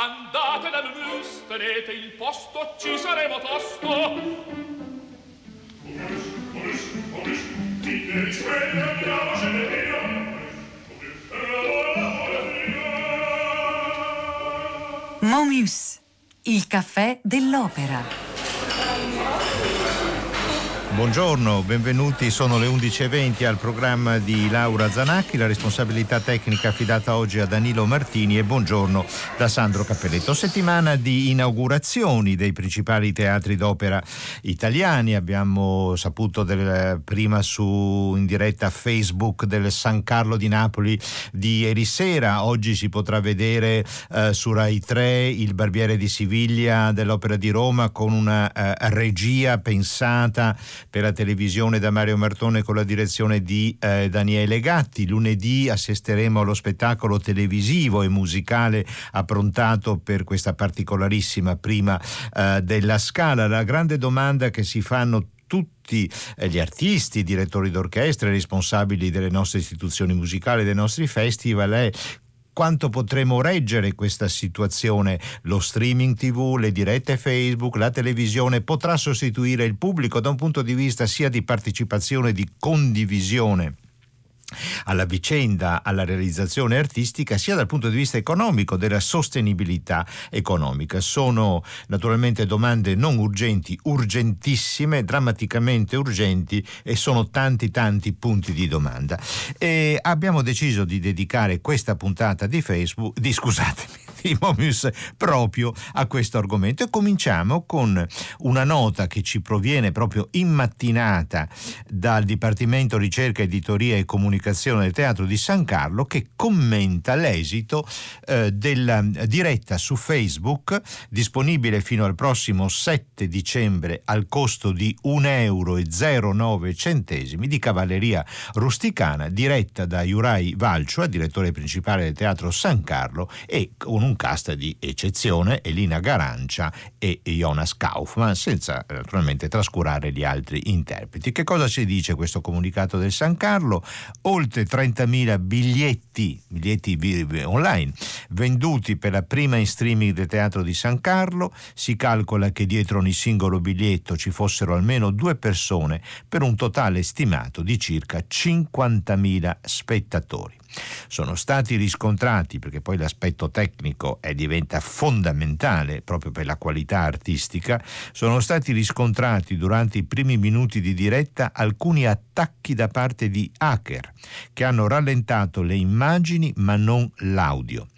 Andate dal mus, tenete il posto, ci saremo tosto. Momus, il caffè dell'opera. Buongiorno, benvenuti, sono le 11.20 al programma di Laura Zanacchi, la responsabilità tecnica affidata oggi a Danilo Martini e buongiorno da Sandro Cappelletto. Settimana di inaugurazioni dei principali teatri d'opera italiani, abbiamo saputo del, prima su in diretta Facebook del San Carlo di Napoli di ieri sera, oggi si potrà vedere eh, su Rai 3 il Barbiere di Siviglia dell'Opera di Roma con una eh, regia pensata per la televisione da Mario Martone con la direzione di eh, Daniele Gatti. Lunedì assisteremo allo spettacolo televisivo e musicale approntato per questa particolarissima prima eh, della Scala. La grande domanda che si fanno tutti eh, gli artisti, direttori d'orchestra, i responsabili delle nostre istituzioni musicali, dei nostri festival è quanto potremo reggere questa situazione. Lo streaming TV, le dirette Facebook, la televisione potrà sostituire il pubblico da un punto di vista sia di partecipazione, di condivisione alla vicenda, alla realizzazione artistica, sia dal punto di vista economico, della sostenibilità economica. Sono naturalmente domande non urgenti, urgentissime, drammaticamente urgenti e sono tanti tanti punti di domanda. E abbiamo deciso di dedicare questa puntata di Facebook, di scusatemi, di Momius proprio a questo argomento. E cominciamo con una nota che ci proviene proprio in mattinata dal Dipartimento Ricerca, Editoria e Comunicazione del Teatro di San Carlo che commenta l'esito eh, della diretta su Facebook disponibile fino al prossimo 7 dicembre al costo di 1,09 euro di cavalleria rusticana diretta da Jurai Valciua, direttore principale del Teatro San Carlo e con un cast di eccezione Elina Garancia e Jonas Kaufmann senza eh, naturalmente trascurare gli altri interpreti. Che cosa ci dice questo comunicato del San Carlo? oltre 30.000 biglietti, biglietti online venduti per la prima in streaming del Teatro di San Carlo. Si calcola che dietro ogni singolo biglietto ci fossero almeno due persone per un totale stimato di circa 50.000 spettatori sono stati riscontrati, perché poi l'aspetto tecnico è, diventa fondamentale proprio per la qualità artistica, sono stati riscontrati durante i primi minuti di diretta alcuni attacchi da parte di hacker che hanno rallentato le immagini ma non l'audio.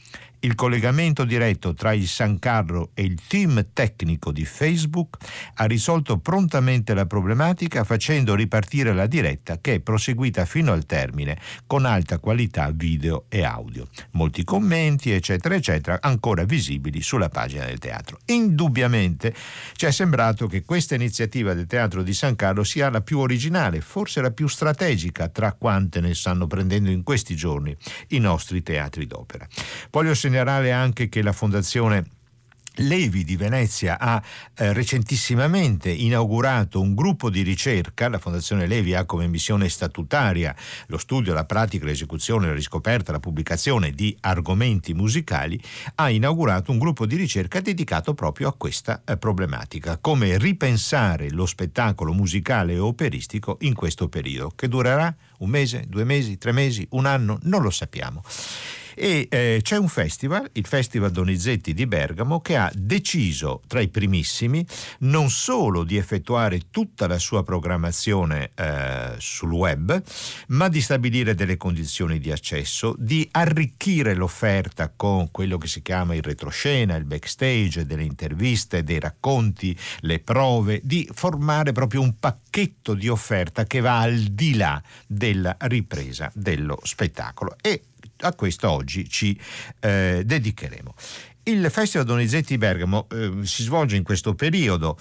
Il collegamento diretto tra il San Carlo e il team tecnico di Facebook ha risolto prontamente la problematica facendo ripartire la diretta che è proseguita fino al termine con alta qualità video e audio. Molti commenti, eccetera, eccetera, ancora visibili sulla pagina del teatro. Indubbiamente ci è sembrato che questa iniziativa del Teatro di San Carlo sia la più originale, forse la più strategica tra quante ne stanno prendendo in questi giorni i nostri teatri d'opera. Voglio segnalare anche che la Fondazione Levi di Venezia ha eh, recentissimamente inaugurato un gruppo di ricerca, la Fondazione Levi ha come missione statutaria lo studio, la pratica, l'esecuzione, la riscoperta, la pubblicazione di argomenti musicali, ha inaugurato un gruppo di ricerca dedicato proprio a questa eh, problematica, come ripensare lo spettacolo musicale e operistico in questo periodo, che durerà un mese, due mesi, tre mesi, un anno, non lo sappiamo. E eh, c'è un festival, il Festival Donizetti di Bergamo, che ha deciso tra i primissimi non solo di effettuare tutta la sua programmazione eh, sul web, ma di stabilire delle condizioni di accesso, di arricchire l'offerta con quello che si chiama il retroscena, il backstage, delle interviste, dei racconti, le prove, di formare proprio un pacchetto di offerta che va al di là della ripresa dello spettacolo. E a questo oggi ci eh, dedicheremo. Il Festival Donizetti Bergamo eh, si svolge in questo periodo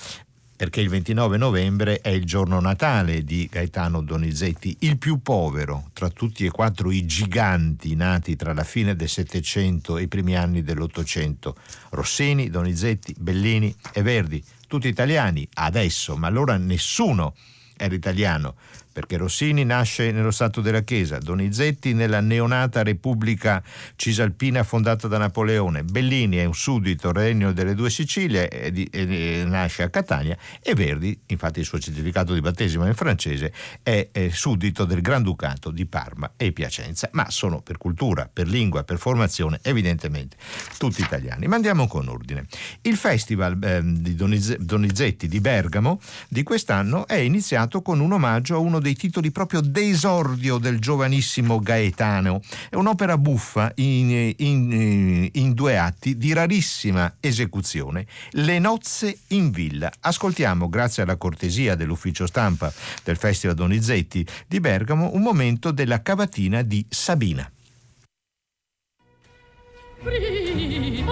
perché il 29 novembre è il giorno natale di Gaetano Donizetti, il più povero tra tutti e quattro i giganti nati tra la fine del Settecento e i primi anni dell'Ottocento. Rossini, Donizetti, Bellini e Verdi, tutti italiani adesso, ma allora nessuno era italiano perché Rossini nasce nello Stato della Chiesa, Donizetti nella neonata Repubblica Cisalpina fondata da Napoleone, Bellini è un suddito regno delle due Sicilie e, e, e nasce a Catania e Verdi, infatti il suo certificato di battesimo in francese, è, è suddito del Granducato di Parma e Piacenza, ma sono per cultura, per lingua, per formazione evidentemente tutti italiani. Ma andiamo con ordine. Il festival eh, di Donizetti di Bergamo di quest'anno è iniziato con un omaggio a uno dei titoli proprio d'esordio del giovanissimo Gaetano. È un'opera buffa in, in, in due atti di rarissima esecuzione, Le nozze in villa. Ascoltiamo, grazie alla cortesia dell'ufficio stampa del Festival Donizetti di Bergamo, un momento della cavatina di Sabina. Prima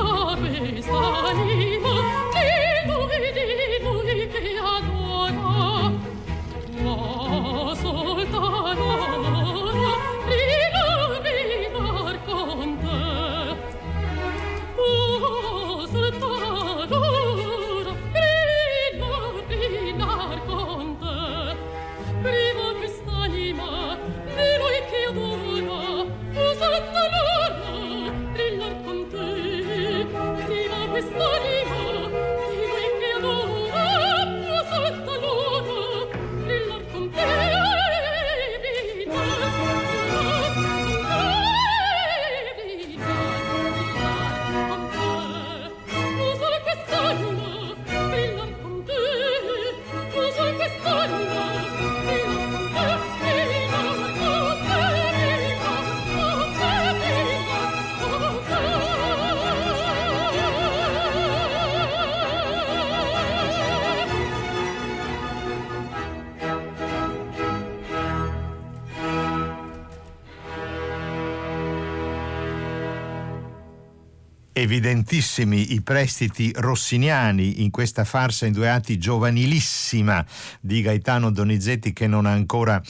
Evidentissimi i prestiti rossiniani in questa farsa in due atti giovanilissima di Gaetano Donizetti che non ha ancora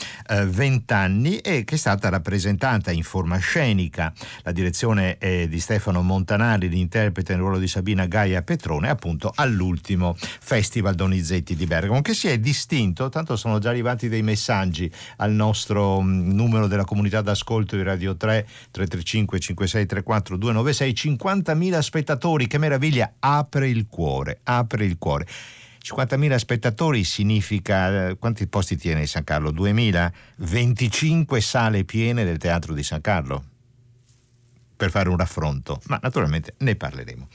vent'anni e che è stata rappresentata in forma scenica. La direzione è di Stefano Montanari, l'interprete nel ruolo di Sabina Gaia Petrone, appunto all'ultimo Festival Donizetti di Bergamo, che si è distinto, tanto sono già arrivati dei messaggi al nostro mh, numero della comunità d'ascolto di Radio 3 335 5634 296 50.000 spettatori, che meraviglia, apre il cuore, apre il cuore. 50.000 spettatori significa eh, quanti posti tiene San Carlo? 2.000? 25 sale piene del teatro di San Carlo per fare un raffronto, ma naturalmente ne parleremo.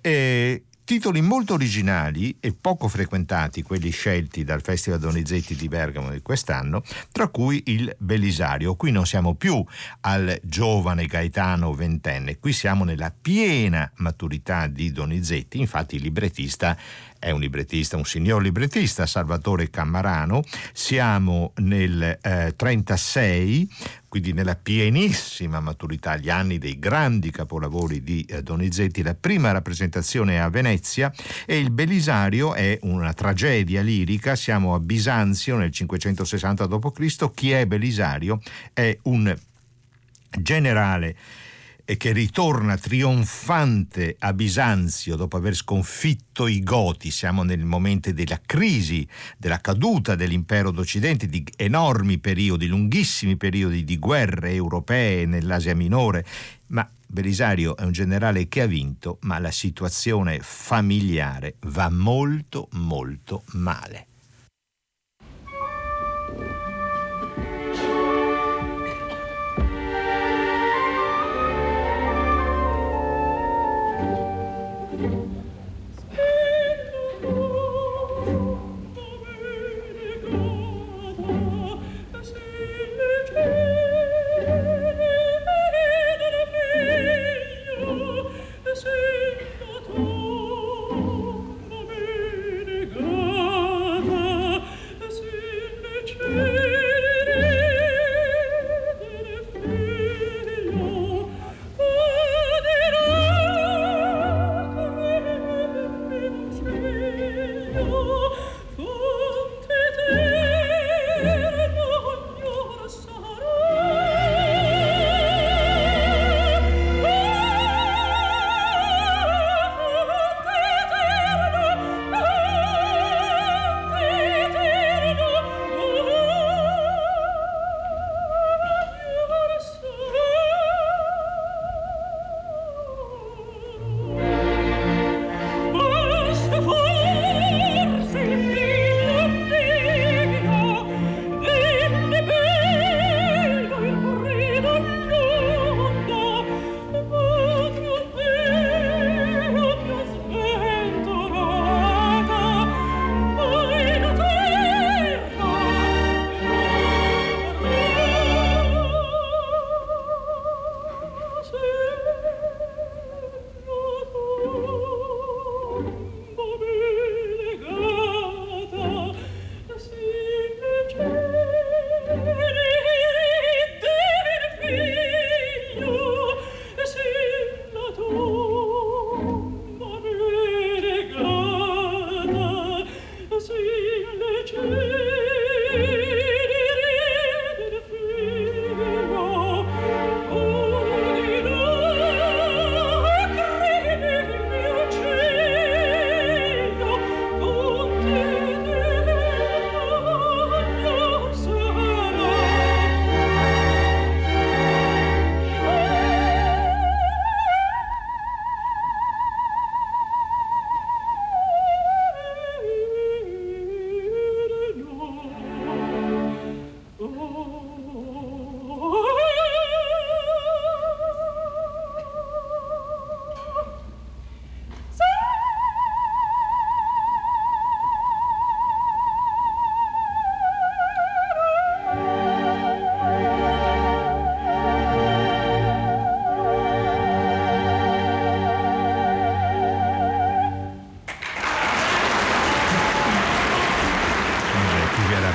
Eh, titoli molto originali e poco frequentati, quelli scelti dal Festival Donizetti di Bergamo di quest'anno, tra cui il Belisario. Qui non siamo più al giovane Gaetano ventenne, qui siamo nella piena maturità di Donizetti, infatti il librettista è un librettista, un signor librettista, Salvatore Cammarano. Siamo nel eh, 36, quindi nella pienissima maturità, gli anni dei grandi capolavori di eh, Donizetti. La prima rappresentazione è a Venezia e il Belisario è una tragedia lirica. Siamo a Bisanzio nel 560 d.C. Chi è Belisario? È un generale e che ritorna trionfante a Bisanzio dopo aver sconfitto i Goti. Siamo nel momento della crisi, della caduta dell'impero d'Occidente, di enormi periodi, lunghissimi periodi di guerre europee nell'Asia minore. Ma Belisario è un generale che ha vinto, ma la situazione familiare va molto molto male.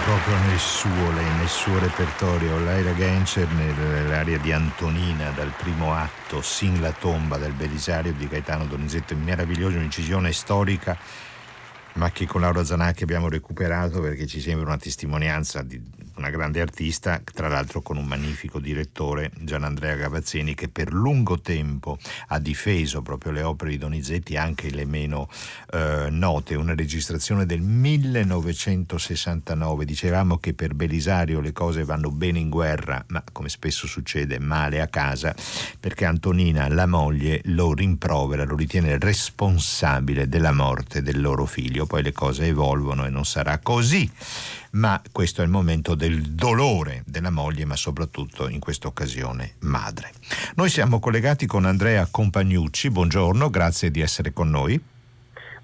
Proprio nel suo, nel suo repertorio. Laila Genscher nell'area di Antonina, dal primo atto, Sin la tomba del Belisario di Gaetano Donizetto, meravigliosa un'incisione storica ma che con Laura Zanacchi abbiamo recuperato perché ci sembra una testimonianza di una grande artista, tra l'altro con un magnifico direttore, Gianandrea Gavazzini, che per lungo tempo ha difeso proprio le opere di Donizetti, anche le meno eh, note. Una registrazione del 1969. Dicevamo che per Belisario le cose vanno bene in guerra, ma come spesso succede, male a casa, perché Antonina, la moglie, lo rimprovera, lo ritiene responsabile della morte del loro figlio. Poi le cose evolvono e non sarà così ma questo è il momento del dolore della moglie, ma soprattutto in questa occasione madre. Noi siamo collegati con Andrea Compagnucci, buongiorno, grazie di essere con noi.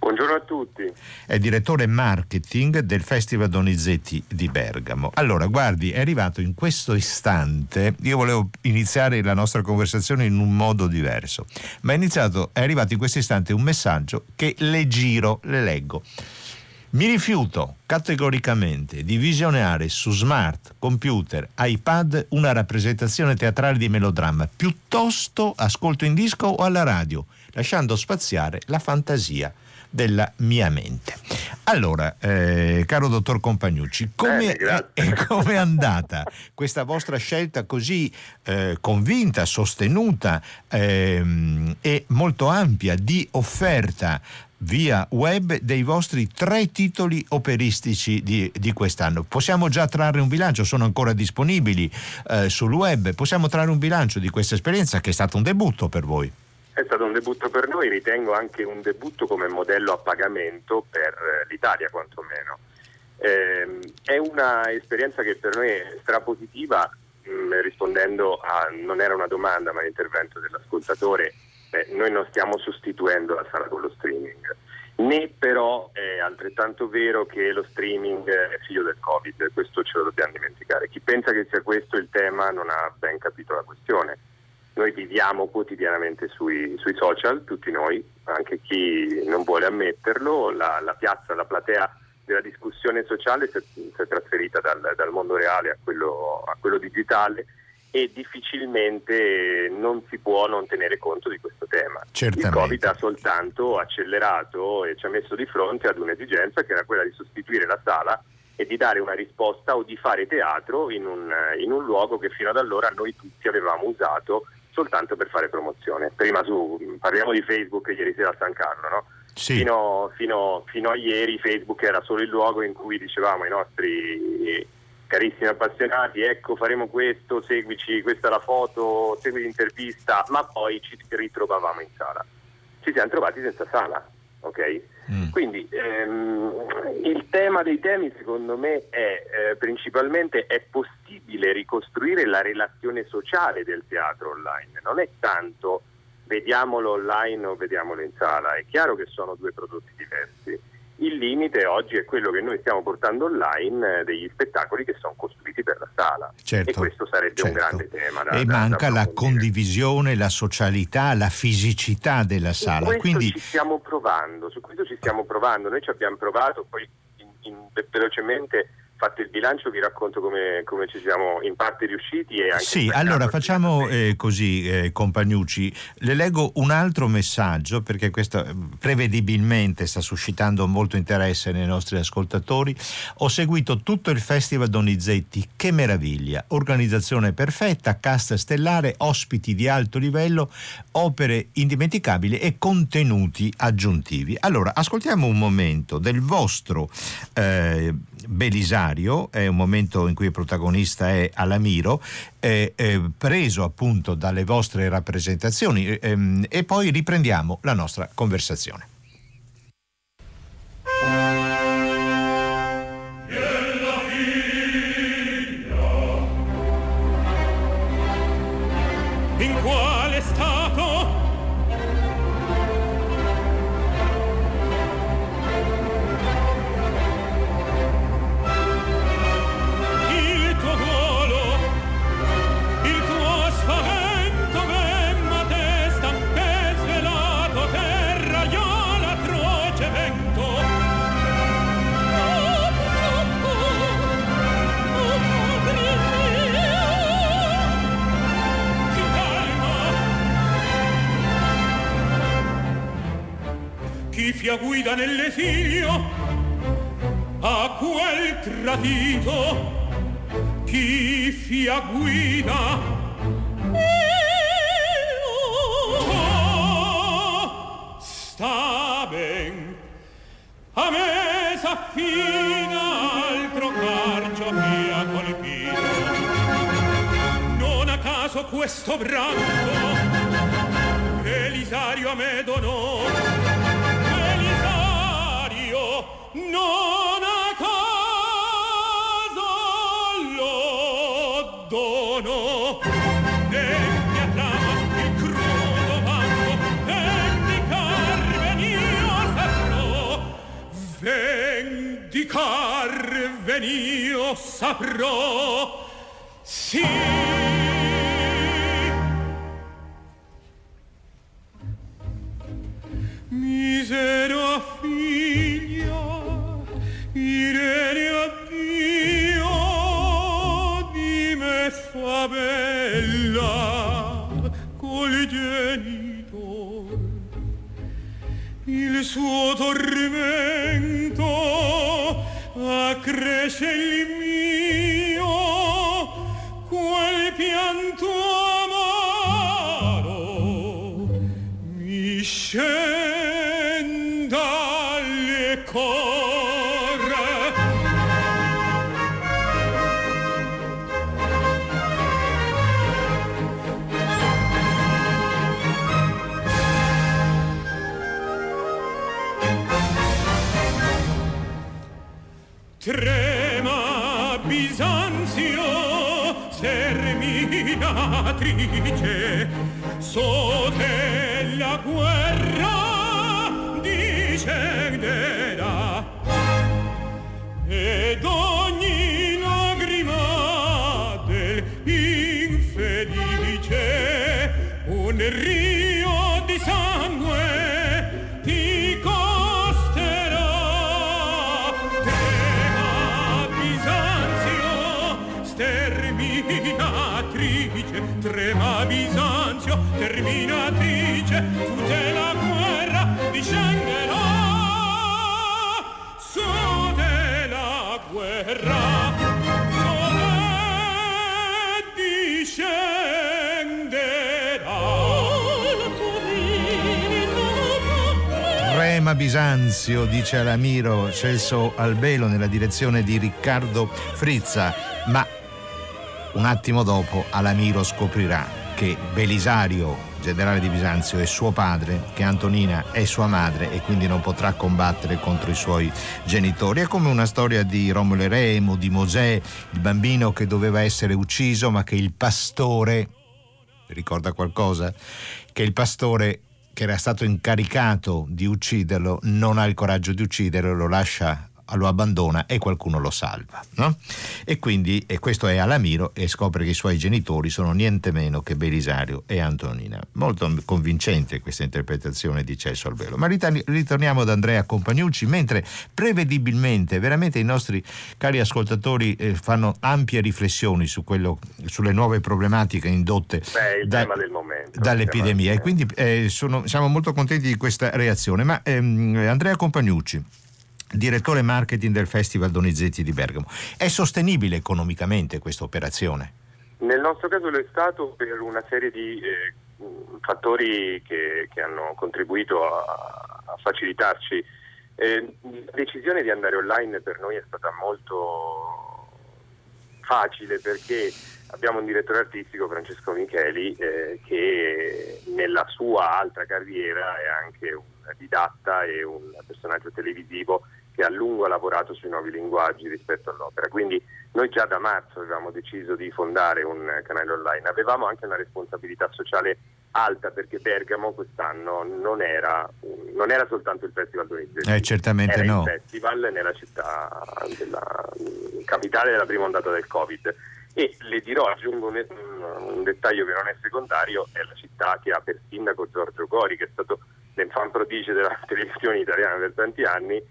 Buongiorno a tutti. È direttore marketing del Festival Donizetti di Bergamo. Allora, guardi, è arrivato in questo istante, io volevo iniziare la nostra conversazione in un modo diverso, ma è, iniziato, è arrivato in questo istante un messaggio che le giro, le leggo. Mi rifiuto categoricamente di visionare su smart, computer, iPad una rappresentazione teatrale di melodramma, piuttosto ascolto in disco o alla radio, lasciando spaziare la fantasia della mia mente. Allora, eh, caro dottor Compagnucci, come eh, è, andata questa vostra scelta così eh, convinta, sostenuta ehm, e molto ampia di offerta via web dei vostri tre titoli operistici di, di, quest'anno. Possiamo già trarre un bilancio, sono ancora disponibili eh, sul web, possiamo trarre un bilancio di questa esperienza che è stato un debutto per voi. È stato un debutto per noi, ritengo anche un debutto come modello a pagamento per eh, l'Italia quantomeno. Eh, è un'esperienza che per noi è strapositiva, mh, mm, rispondendo a, non era una domanda ma l'intervento dell'ascoltatore, Beh, noi non stiamo sostituendo la sala con lo streaming, né però è altrettanto vero che lo streaming è figlio del Covid, questo ce lo dobbiamo dimenticare. Chi pensa che sia questo il tema non ha ben capito la questione. Noi viviamo quotidianamente sui, sui social, tutti noi, anche chi non vuole ammetterlo, la, la piazza, la platea della discussione sociale si è, si è trasferita dal, dal, mondo reale a quello, a quello digitale e difficilmente non si può non tenere conto di questo tema. Certamente. Il Covid ha soltanto accelerato e ci ha messo di fronte ad un'esigenza che era quella di sostituire la sala e di dare una risposta o di fare teatro in un, in un luogo che fino ad allora noi tutti avevamo usato soltanto per fare promozione. Prima su, parliamo di Facebook ieri sera a San Carlo, no? Sì. Fino, fino, fino a ieri Facebook era solo il luogo in cui dicevamo ai nostri carissimi appassionati, ecco faremo questo, seguici, questa è la foto, segui l'intervista, ma poi ci ritrovavamo in sala. Ci siamo trovati senza sala, ok? Mm. Quindi ehm, il tema dei temi secondo me è eh, principalmente è possibile ricostruire la relazione sociale del teatro online, non è tanto vediamolo online o vediamolo in sala, è chiaro che sono due prodotti diversi il limite oggi è quello che noi stiamo portando online eh, degli spettacoli che sono costruiti per la sala certo, e questo sarebbe certo. un grande tema. Da, e da, manca da la condivisione, la socialità, la fisicità della su sala. Questo Quindi... ci stiamo provando, su questo ci stiamo provando, noi ci abbiamo provato, poi in, in, velocemente fatto il bilancio vi racconto come, come, ci siamo in parte riusciti e anche Sì, allora facciamo eh, così eh, Compagnucci, le leggo un altro messaggio perché questo eh, prevedibilmente sta suscitando molto interesse nei nostri ascoltatori. Ho seguito tutto il Festival Donizetti, che meraviglia, organizzazione perfetta, cast stellare, ospiti di alto livello, opere indimenticabili e contenuti aggiuntivi. Allora, ascoltiamo un momento del vostro eh, Belisario, è un momento in cui il protagonista è Alamiro, è, è preso appunto dalle vostre rappresentazioni ehm, e poi riprendiamo la nostra conversazione. Chi fia guida nell'esilio a quel tradito chi fia guida Oh, sta ben. A me s'affina altro carcio fia colpito non a caso questo brando Elisario a me donò venio saprò. Sì. Misera Fa bella il suo tormento accresce il mio serminatrice, so della Terminatrice, tutela guerra discenderà. Su della guerra, su discenderà. La Rema Bisanzio, dice Alamiro, Celso Albelo nella direzione di Riccardo Frizza, ma un attimo dopo Alamiro scoprirà che Belisario, generale di Bisanzio, è suo padre, che Antonina è sua madre e quindi non potrà combattere contro i suoi genitori. È come una storia di Romolo e Remo, di Mosè, il bambino che doveva essere ucciso ma che il pastore, ricorda qualcosa? Che il pastore che era stato incaricato di ucciderlo non ha il coraggio di ucciderlo, lo lascia lo abbandona e qualcuno lo salva. No? E quindi e questo è Alamiro e scopre che i suoi genitori sono niente meno che Belisario e Antonina. Molto convincente questa interpretazione di Celso Albelo. Ma ritorniamo ad Andrea Compagnucci, mentre prevedibilmente veramente i nostri cari ascoltatori eh, fanno ampie riflessioni su quello, sulle nuove problematiche indotte Beh, da- momento. dall'epidemia e quindi eh, sono- siamo molto contenti di questa reazione. Ma ehm, Andrea Compagnucci, direttore marketing del Festival Donizetti di Bergamo, è sostenibile economicamente questa operazione? Nel nostro caso lo è stato per una serie di eh, fattori che, che hanno contribuito a, a facilitarci. Eh, la decisione di andare online per noi è stata molto facile perché abbiamo un direttore artistico, Francesco Micheli, eh, che nella sua altra carriera è anche un didatta e un personaggio televisivo che a lungo ha lavorato sui nuovi linguaggi rispetto all'opera. Quindi noi già da marzo avevamo deciso di fondare un canale online. Avevamo anche una responsabilità sociale alta perché Bergamo quest'anno non era, non era soltanto il Festival Donizetti. Eh, certamente era no. il festival nella città della capitale della prima ondata del Covid. E le dirò, aggiungo un, un dettaglio che non è secondario, è la città che ha per sindaco Giorgio Gori, che è stato l'enfant prodige della televisione italiana per tanti anni,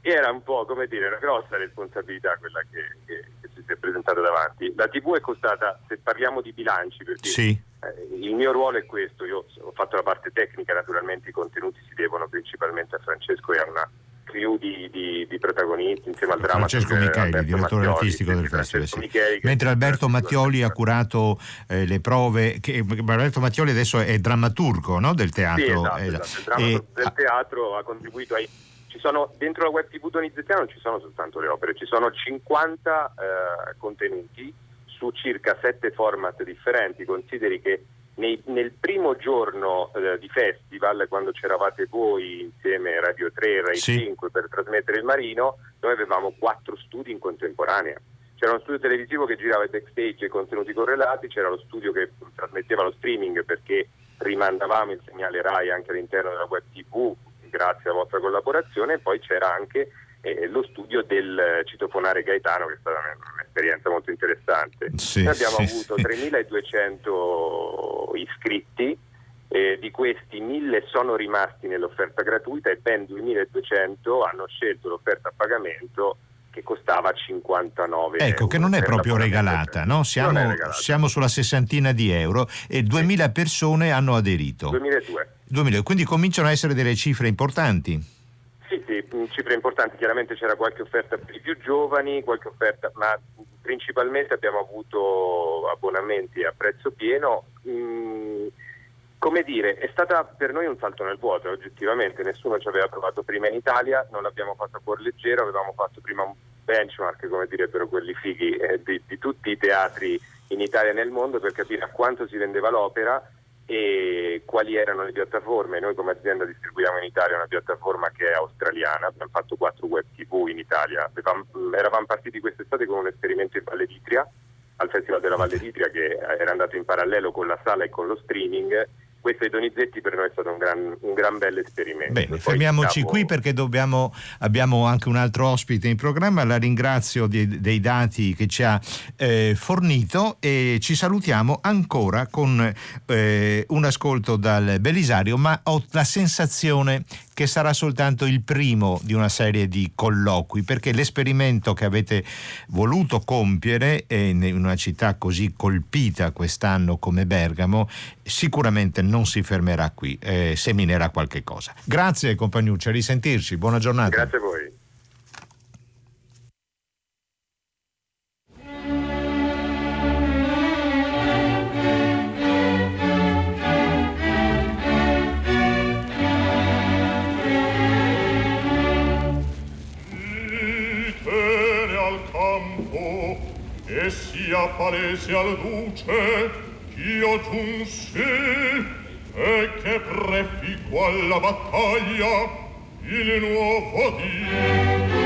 era un po' come dire una grossa responsabilità quella che, che- che si è presentato davanti. La TV è costata, se parliamo di bilanci, perché Sì. eh, il mio ruolo è questo, io ho fatto la parte tecnica, naturalmente i contenuti si devono principalmente a Francesco e a una crew di, di- di protagonisti insieme al dramma. Francesco Micheli, direttore artistico del festival. sì. Mentre Alberto Mattioli ha curato eh, le prove, che, Alberto Mattioli adesso è drammaturgo no, del teatro. Sì, esatto, eh, esatto. Il dramma e- del teatro ha contribuito ai... Ci sono, dentro la web TV donizettiana non ci sono soltanto le opere, ci sono 50 eh, contenuti su circa 7 format differenti. Consideri che nei- nel primo giorno eh, di festival, quando c'eravate voi insieme a Radio 3 e Rai Sì. 5 per trasmettere il Marino, noi avevamo quattro studi in contemporanea. C'era uno studio televisivo che girava i backstage e contenuti correlati, c'era lo studio che trasmetteva lo streaming perché rimandavamo il segnale RAI anche all'interno della web TV grazie alla vostra collaborazione e poi c'era anche eh, lo studio del eh, citofonare Gaetano che è stata un'esperienza molto interessante. Sì, Noi abbiamo sì, avuto sì. 3.200 iscritti, eh, di questi 1.000 sono rimasti nell'offerta gratuita e ben 2.200 hanno scelto l'offerta a pagamento che costava 59 Ecco, che non è proprio regalata, no? Non è Siamo, regalata. siamo sulla sessantina di euro e 2000 persone hanno aderito. 2002. 2000, quindi cominciano a essere delle cifre importanti. Sì, sì, mh, cifre importanti, chiaramente c'era qualche offerta per i più giovani, qualche offerta, ma principalmente abbiamo avuto abbonamenti a prezzo pieno. Mm, come dire, è stata per noi un salto nel vuoto, oggettivamente nessuno ci aveva provato prima in Italia, non l'abbiamo fatto a cuor leggero, avevamo fatto prima un benchmark, come direbbero quelli fighi, eh, di, di tutti i teatri in Italia e nel mondo per capire a quanto si vendeva l'opera e quali erano le piattaforme. Noi come azienda distribuiamo in Italia una piattaforma che è australiana, abbiamo fatto quattro web tv in Italia, eravamo partiti quest'estate con un esperimento in Valle d'Itria, al Festival della Valle d'Itria che era andato in parallelo con la sala e con lo streaming. Questo ai Donizetti per noi è stato un gran, un gran bel esperimento. Bene, Poi fermiamoci diciamo- qui perché dobbiamo, abbiamo anche un altro ospite in programma. La ringrazio di- dei dati che ci ha eh, fornito e ci salutiamo ancora con eh, un ascolto dal Belisario, ma ho la sensazione che sarà soltanto il primo di una serie di colloqui, perché l'esperimento che avete voluto compiere eh, in una città così colpita quest'anno come Bergamo sicuramente non si fermerà qui, eh, seminerà qualche cosa. Grazie compagnuccia, a risentirci, buona giornata. Grazie a voi. e sia palese al duce ch'io giunsi e che prefico alla battaglia il nuovo Dio.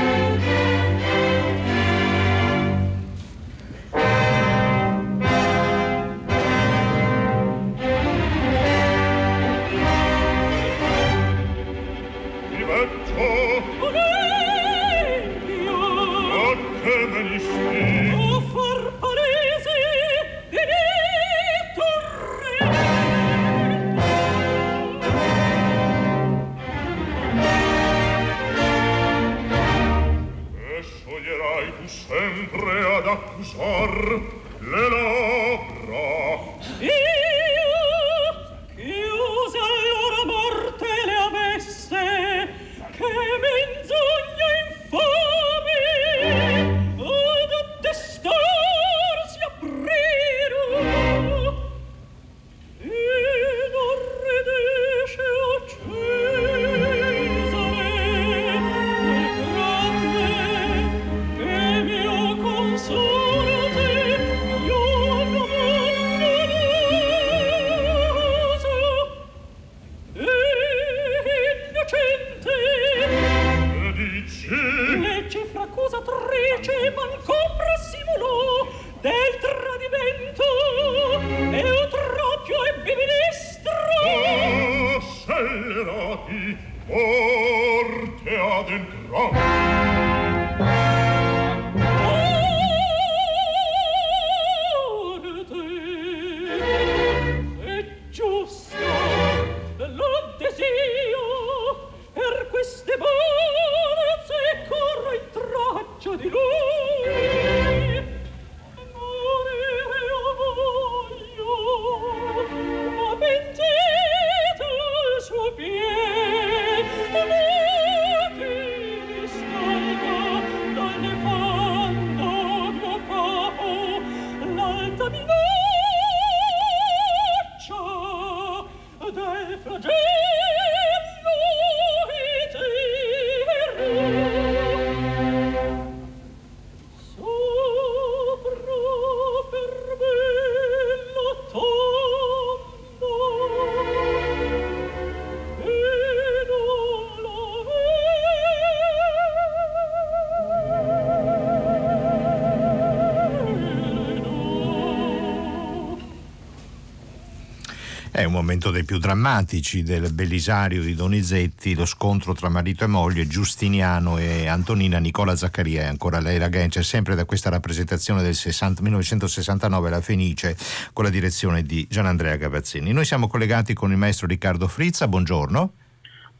È un momento dei più drammatici del Belisario di Donizetti, lo scontro tra marito e moglie, Giustiniano e Antonina, Nicola Zaccaria e ancora lei la Gencer, sempre da questa rappresentazione del 60, 1969, La Fenice, con la direzione di Gianandrea Gavazzini. Noi siamo collegati con il maestro Riccardo Frizza, buongiorno.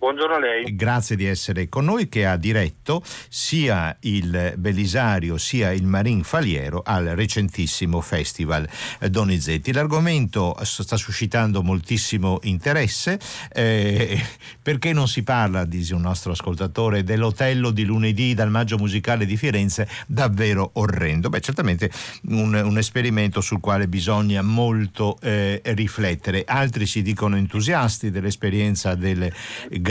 Buongiorno a lei. Grazie di essere con noi che ha diretto sia il Belisario sia il Marin Faliero al recentissimo Festival Donizetti. L'argomento sta suscitando moltissimo interesse eh, perché non si parla, dice un nostro ascoltatore, dell'Otello di lunedì dal Maggio Musicale di Firenze, davvero orrendo. Beh, certamente un, un esperimento sul quale bisogna molto eh, riflettere. Altri si dicono entusiasti dell'esperienza del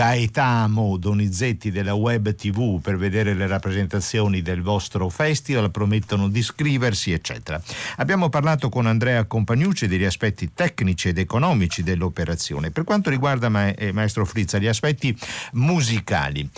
Gaetamo Donizetti della Web TV per vedere le rappresentazioni del vostro festival, promettono di iscriversi, eccetera. Abbiamo parlato con Andrea Compagnucci degli aspetti tecnici ed economici dell'operazione. Per quanto riguarda ma- eh, maestro Frizza, gli aspetti musicali,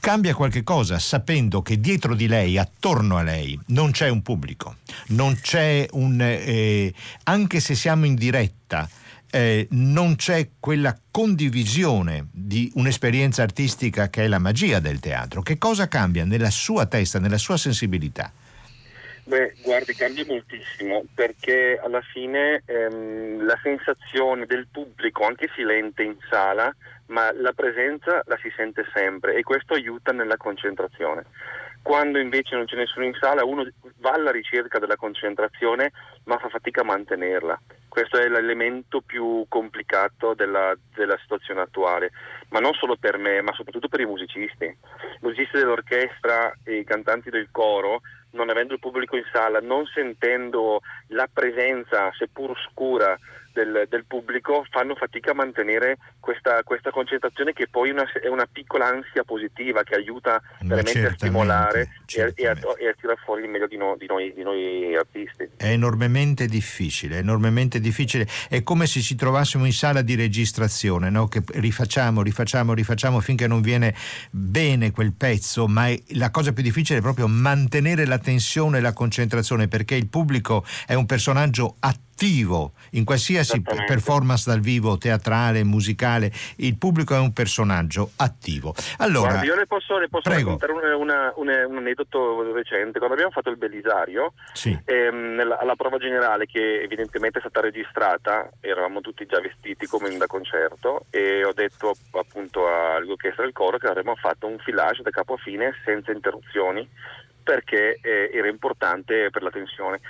cambia qualche cosa sapendo che dietro di lei, attorno a lei, non c'è un pubblico, non c'è un... Eh, anche se siamo in diretta, eh, non c'è quella condivisione di un'esperienza artistica che è la magia del teatro. Che cosa cambia nella sua testa, nella sua sensibilità? Beh, guardi, cambia moltissimo perché alla fine ehm, la sensazione del pubblico, anche silente in sala, ma la presenza la si sente sempre e questo aiuta nella concentrazione. Quando invece non c'è nessuno in sala, uno va alla ricerca della concentrazione ma fa fatica a mantenerla. Questo è l'elemento più complicato della, della situazione attuale, ma non solo per me, ma soprattutto per i musicisti. I musicisti dell'orchestra e i cantanti del coro non avendo il pubblico in sala, non sentendo la presenza, seppur scura, del, del pubblico, fanno fatica a mantenere questa, questa concentrazione che poi una, è una piccola ansia positiva che aiuta Ma veramente a certamente, stimolare e a, e, a, e a tirar fuori il meglio di, no- di noi, di noi artisti. È enormemente difficile, è enormemente difficile. È come se ci trovassimo in sala di registrazione, no? che rifacciamo, rifacciamo, rifacciamo finché non viene bene quel pezzo, ma è- la cosa più difficile è proprio mantenere la tensione e la concentrazione, perché il pubblico è un personaggio attivo in qualsiasi performance dal vivo, teatrale, musicale, il pubblico è un personaggio attivo. Allora, Guardi, io le posso, le posso raccontare una- una- una- un aneddoto recente. Quando abbiamo fatto il Belisario, Sì. ehm, nella- alla prova generale che evidentemente è stata registrata, eravamo tutti già vestiti come da concerto e ho detto appunto all'orchestra del coro che avremmo fatto un filage da capo a fine senza interruzioni perché eh, era importante per la tensione.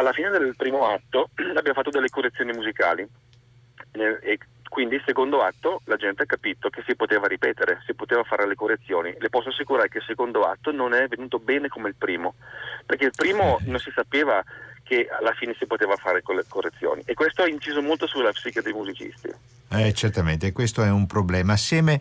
Alla fine del primo atto abbiamo fatto delle correzioni musicali e quindi il secondo atto la gente ha capito che si poteva ripetere, si poteva fare le correzioni. Le posso assicurare che il secondo atto non è venuto bene come il primo, perché il primo non si sapeva che alla fine si poteva fare con le correzioni e questo ha inciso molto sulla psiche dei musicisti. Eh, certamente, questo è un problema. Assieme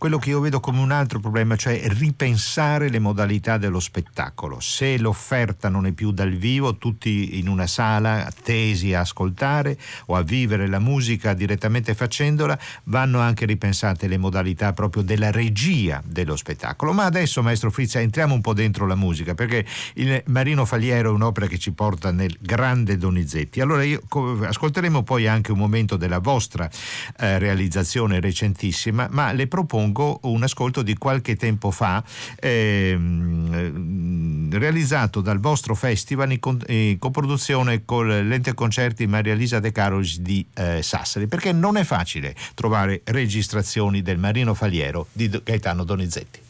quello che io vedo come un altro problema, cioè ripensare le modalità dello spettacolo. Se l'offerta non è più dal vivo, tutti in una sala tesi a ascoltare o a vivere la musica direttamente facendola, vanno anche ripensate le modalità proprio della regia dello spettacolo. Ma adesso, maestro Frizza, entriamo un po' dentro la musica, perché il Marino Faliero è un'opera che ci porta nel grande Donizetti. Allora io, co- ascolteremo poi anche un momento della vostra eh, realizzazione recentissima, ma le propongo un ascolto di qualche tempo fa ehm, realizzato dal vostro festival in, con- in coproduzione con l'ente concerti Maria Elisa De Carolis di eh, Sassari, perché non è facile trovare registrazioni del Marino Faliero di Gaetano Donizetti.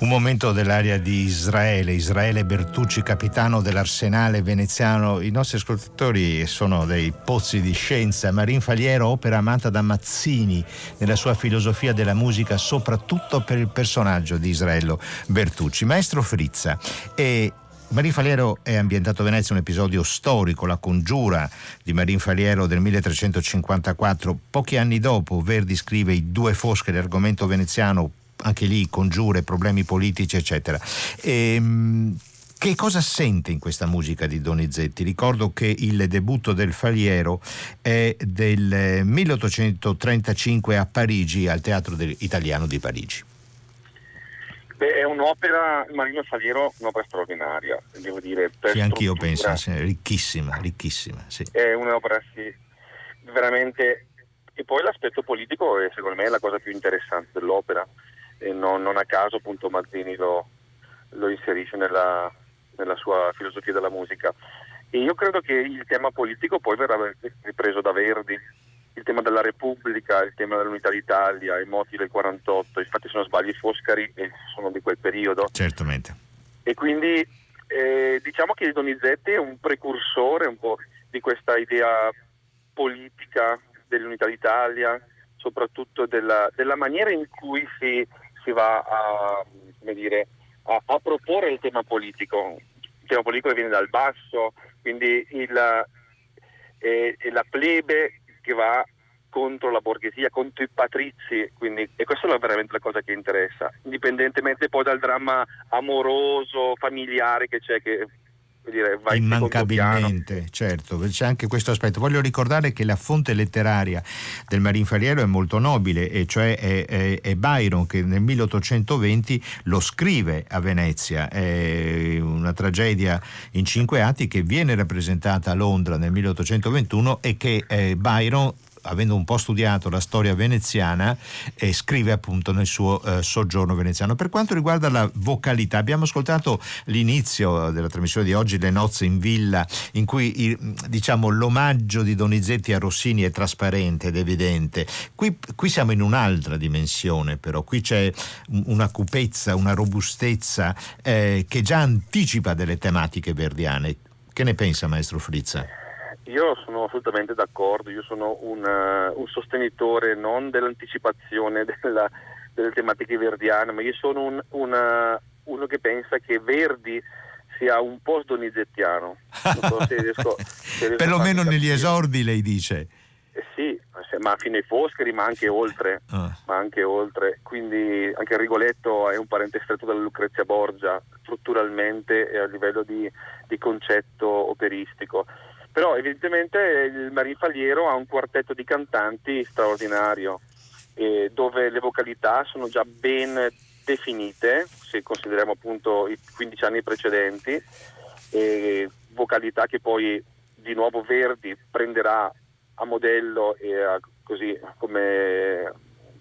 Un momento dell'area di Israele, Israele Bertucci, capitano dell'arsenale veneziano. I nostri ascoltatori sono dei pozzi di scienza. Marin Faliero, opera amata da Mazzini nella sua filosofia della musica, soprattutto per il personaggio di Israele Bertucci. Maestro Frizza, e Marin Faliero è ambientato a Venezia, un episodio storico, la congiura di Marin Faliero del 1354. Pochi anni dopo Verdi scrive I due fosche, l'argomento veneziano anche lì congiure, problemi politici, eccetera. Ehm, che cosa sente in questa musica di Donizetti? Ricordo che il debutto del Faliero è del 1835 a Parigi, al Teatro Italiano di Parigi. Beh, è un'opera, Marino Faliero, un'opera straordinaria, devo dire. Per sì, anch'io penso, sì, ricchissima, ricchissima. Sì. È un'opera, sì, veramente... E poi l'aspetto politico è secondo me la cosa più interessante dell'opera e non, non a caso appunto Mazzini lo, lo inserisce nella, nella, sua filosofia della musica. E io credo che il tema politico poi verrà ripreso da Verdi, il tema della Repubblica, il tema dell'unità d'Italia, i moti del 48, infatti se non sbaglio i Foscari sono di quel periodo. Certamente. E quindi eh, diciamo che Donizetti è un precursore un po' di questa idea politica dell'unità d'Italia, soprattutto della, della maniera in cui si si va a, dire, a, a proporre il tema politico. Il tema politico che viene dal basso, quindi il, eh, la plebe che va contro la borghesia, contro i patrizi, quindi, e questa è veramente la cosa che interessa, indipendentemente poi dal dramma amoroso, familiare che c'è, che dire, va Immancabilmente, certo, c'è anche questo aspetto. Voglio ricordare che la fonte letteraria del Marinfaliero è molto nobile, e cioè è, è, è, Byron che nel 1820 lo scrive a Venezia. È una tragedia in cinque atti che viene rappresentata a Londra nel 1821 e che eh, Byron avendo un po' studiato la storia veneziana, eh, scrive appunto nel suo eh, soggiorno veneziano. Per quanto riguarda la vocalità, abbiamo ascoltato l'inizio della trasmissione di oggi, Le nozze in villa, in cui il, diciamo, l'omaggio di Donizetti a Rossini è trasparente ed evidente. Qui, qui siamo in un'altra dimensione, però, qui c'è una cupezza, una robustezza eh, che già anticipa delle tematiche verdiane. Che ne pensa, maestro Frizza? Io sono assolutamente d'accordo, io sono un, uh, un sostenitore non dell'anticipazione della, delle tematiche verdiane, ma io sono un, una, uh, uno che pensa che Verdi sia un po' donizettiano. So se riesco, se riesco Perlomeno negli esordi lei dice. Eh sì, ma fino ai Foscari, ma anche oltre, ah. ma anche oltre. Quindi anche Rigoletto è un parente stretto della Lucrezia Borgia, strutturalmente e a livello di, di concetto operistico. Però evidentemente il Marin Faliero ha un quartetto di cantanti straordinario, eh, dove le vocalità sono già ben definite, se consideriamo appunto i 15 anni precedenti, eh, vocalità che poi di nuovo Verdi prenderà a modello e a, così come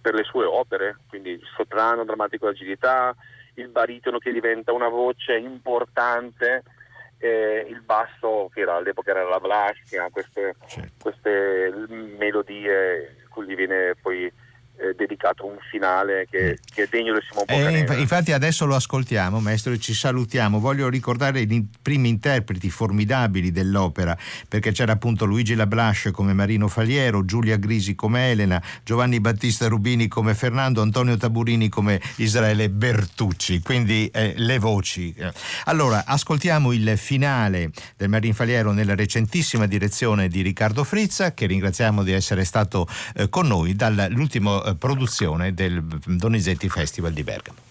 per le sue opere, quindi soprano, drammatico d'agilità, il baritono che diventa una voce importante eh, il basso che era, all'epoca era la Blascia, queste, certo. queste melodie cui viene poi eh, dedicato un finale che, mm. che, è degno del Simon Boccanera. Eh, infatti adesso lo ascoltiamo, maestro, e ci salutiamo. Voglio ricordare i primi interpreti formidabili dell'opera, perché c'era appunto Luigi Lablasce come Marino Faliero, Giulia Grisi come Elena, Giovanni Battista Rubini come Fernando, Antonio Taburini come Israele Bertucci, quindi eh, le voci. Allora, ascoltiamo il finale del Marin Faliero nella recentissima direzione di Riccardo Frizza, che ringraziamo di essere stato eh, con noi dall'ultimo eh, produzione del Donizetti Festival di Bergamo.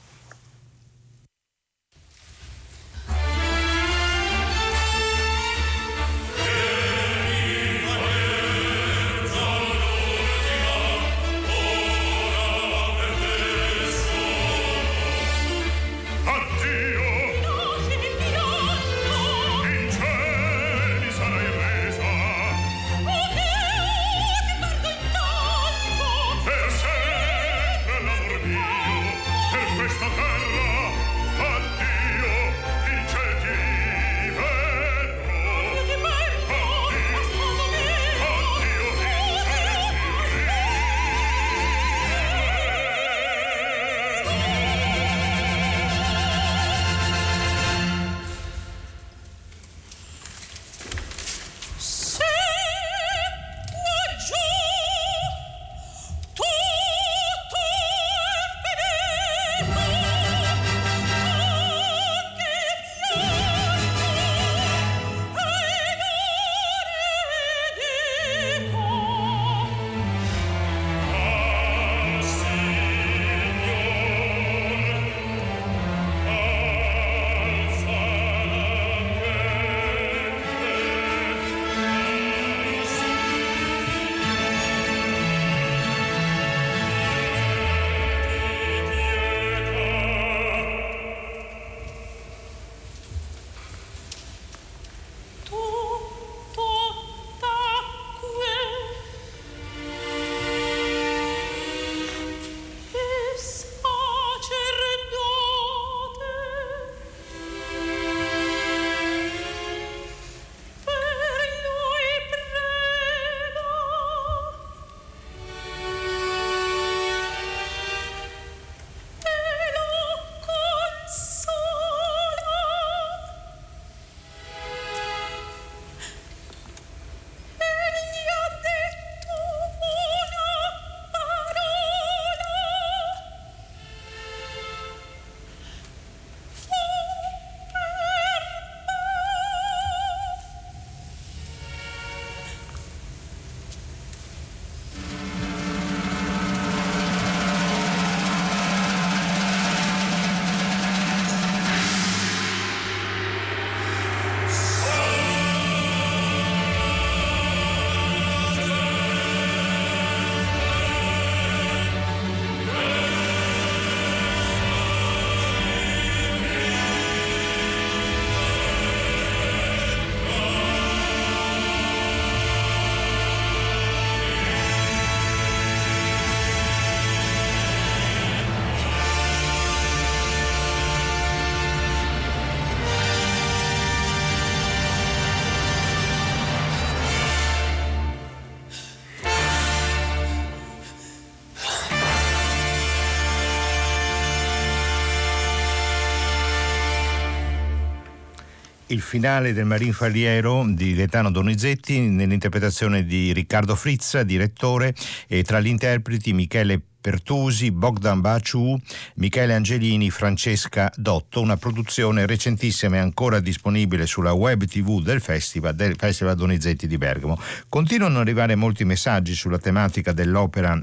Il finale del Marin Faliero di Gaetano Donizetti nell'interpretazione di Riccardo Frizza, direttore, e tra gli interpreti Michele Pertusi, Bogdan Baciu, Michele Angelini, Francesca Dotto, una produzione recentissima e ancora disponibile sulla web tv del Festival, del Festival Donizetti di Bergamo. Continuano ad arrivare molti messaggi sulla tematica dell'opera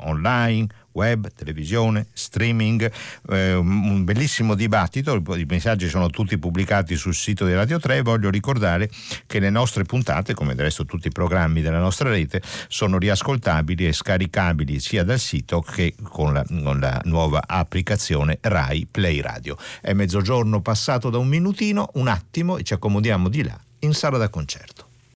online, web, televisione, streaming, eh, un bellissimo dibattito, i messaggi sono tutti pubblicati sul sito di Radio 3, voglio ricordare che le nostre puntate, come del resto tutti i programmi della nostra rete, sono riascoltabili e scaricabili sia dal sito che con la, con la nuova applicazione Rai Play Radio. È mezzogiorno passato da un minutino, un attimo e ci accomodiamo di là in sala da concerto.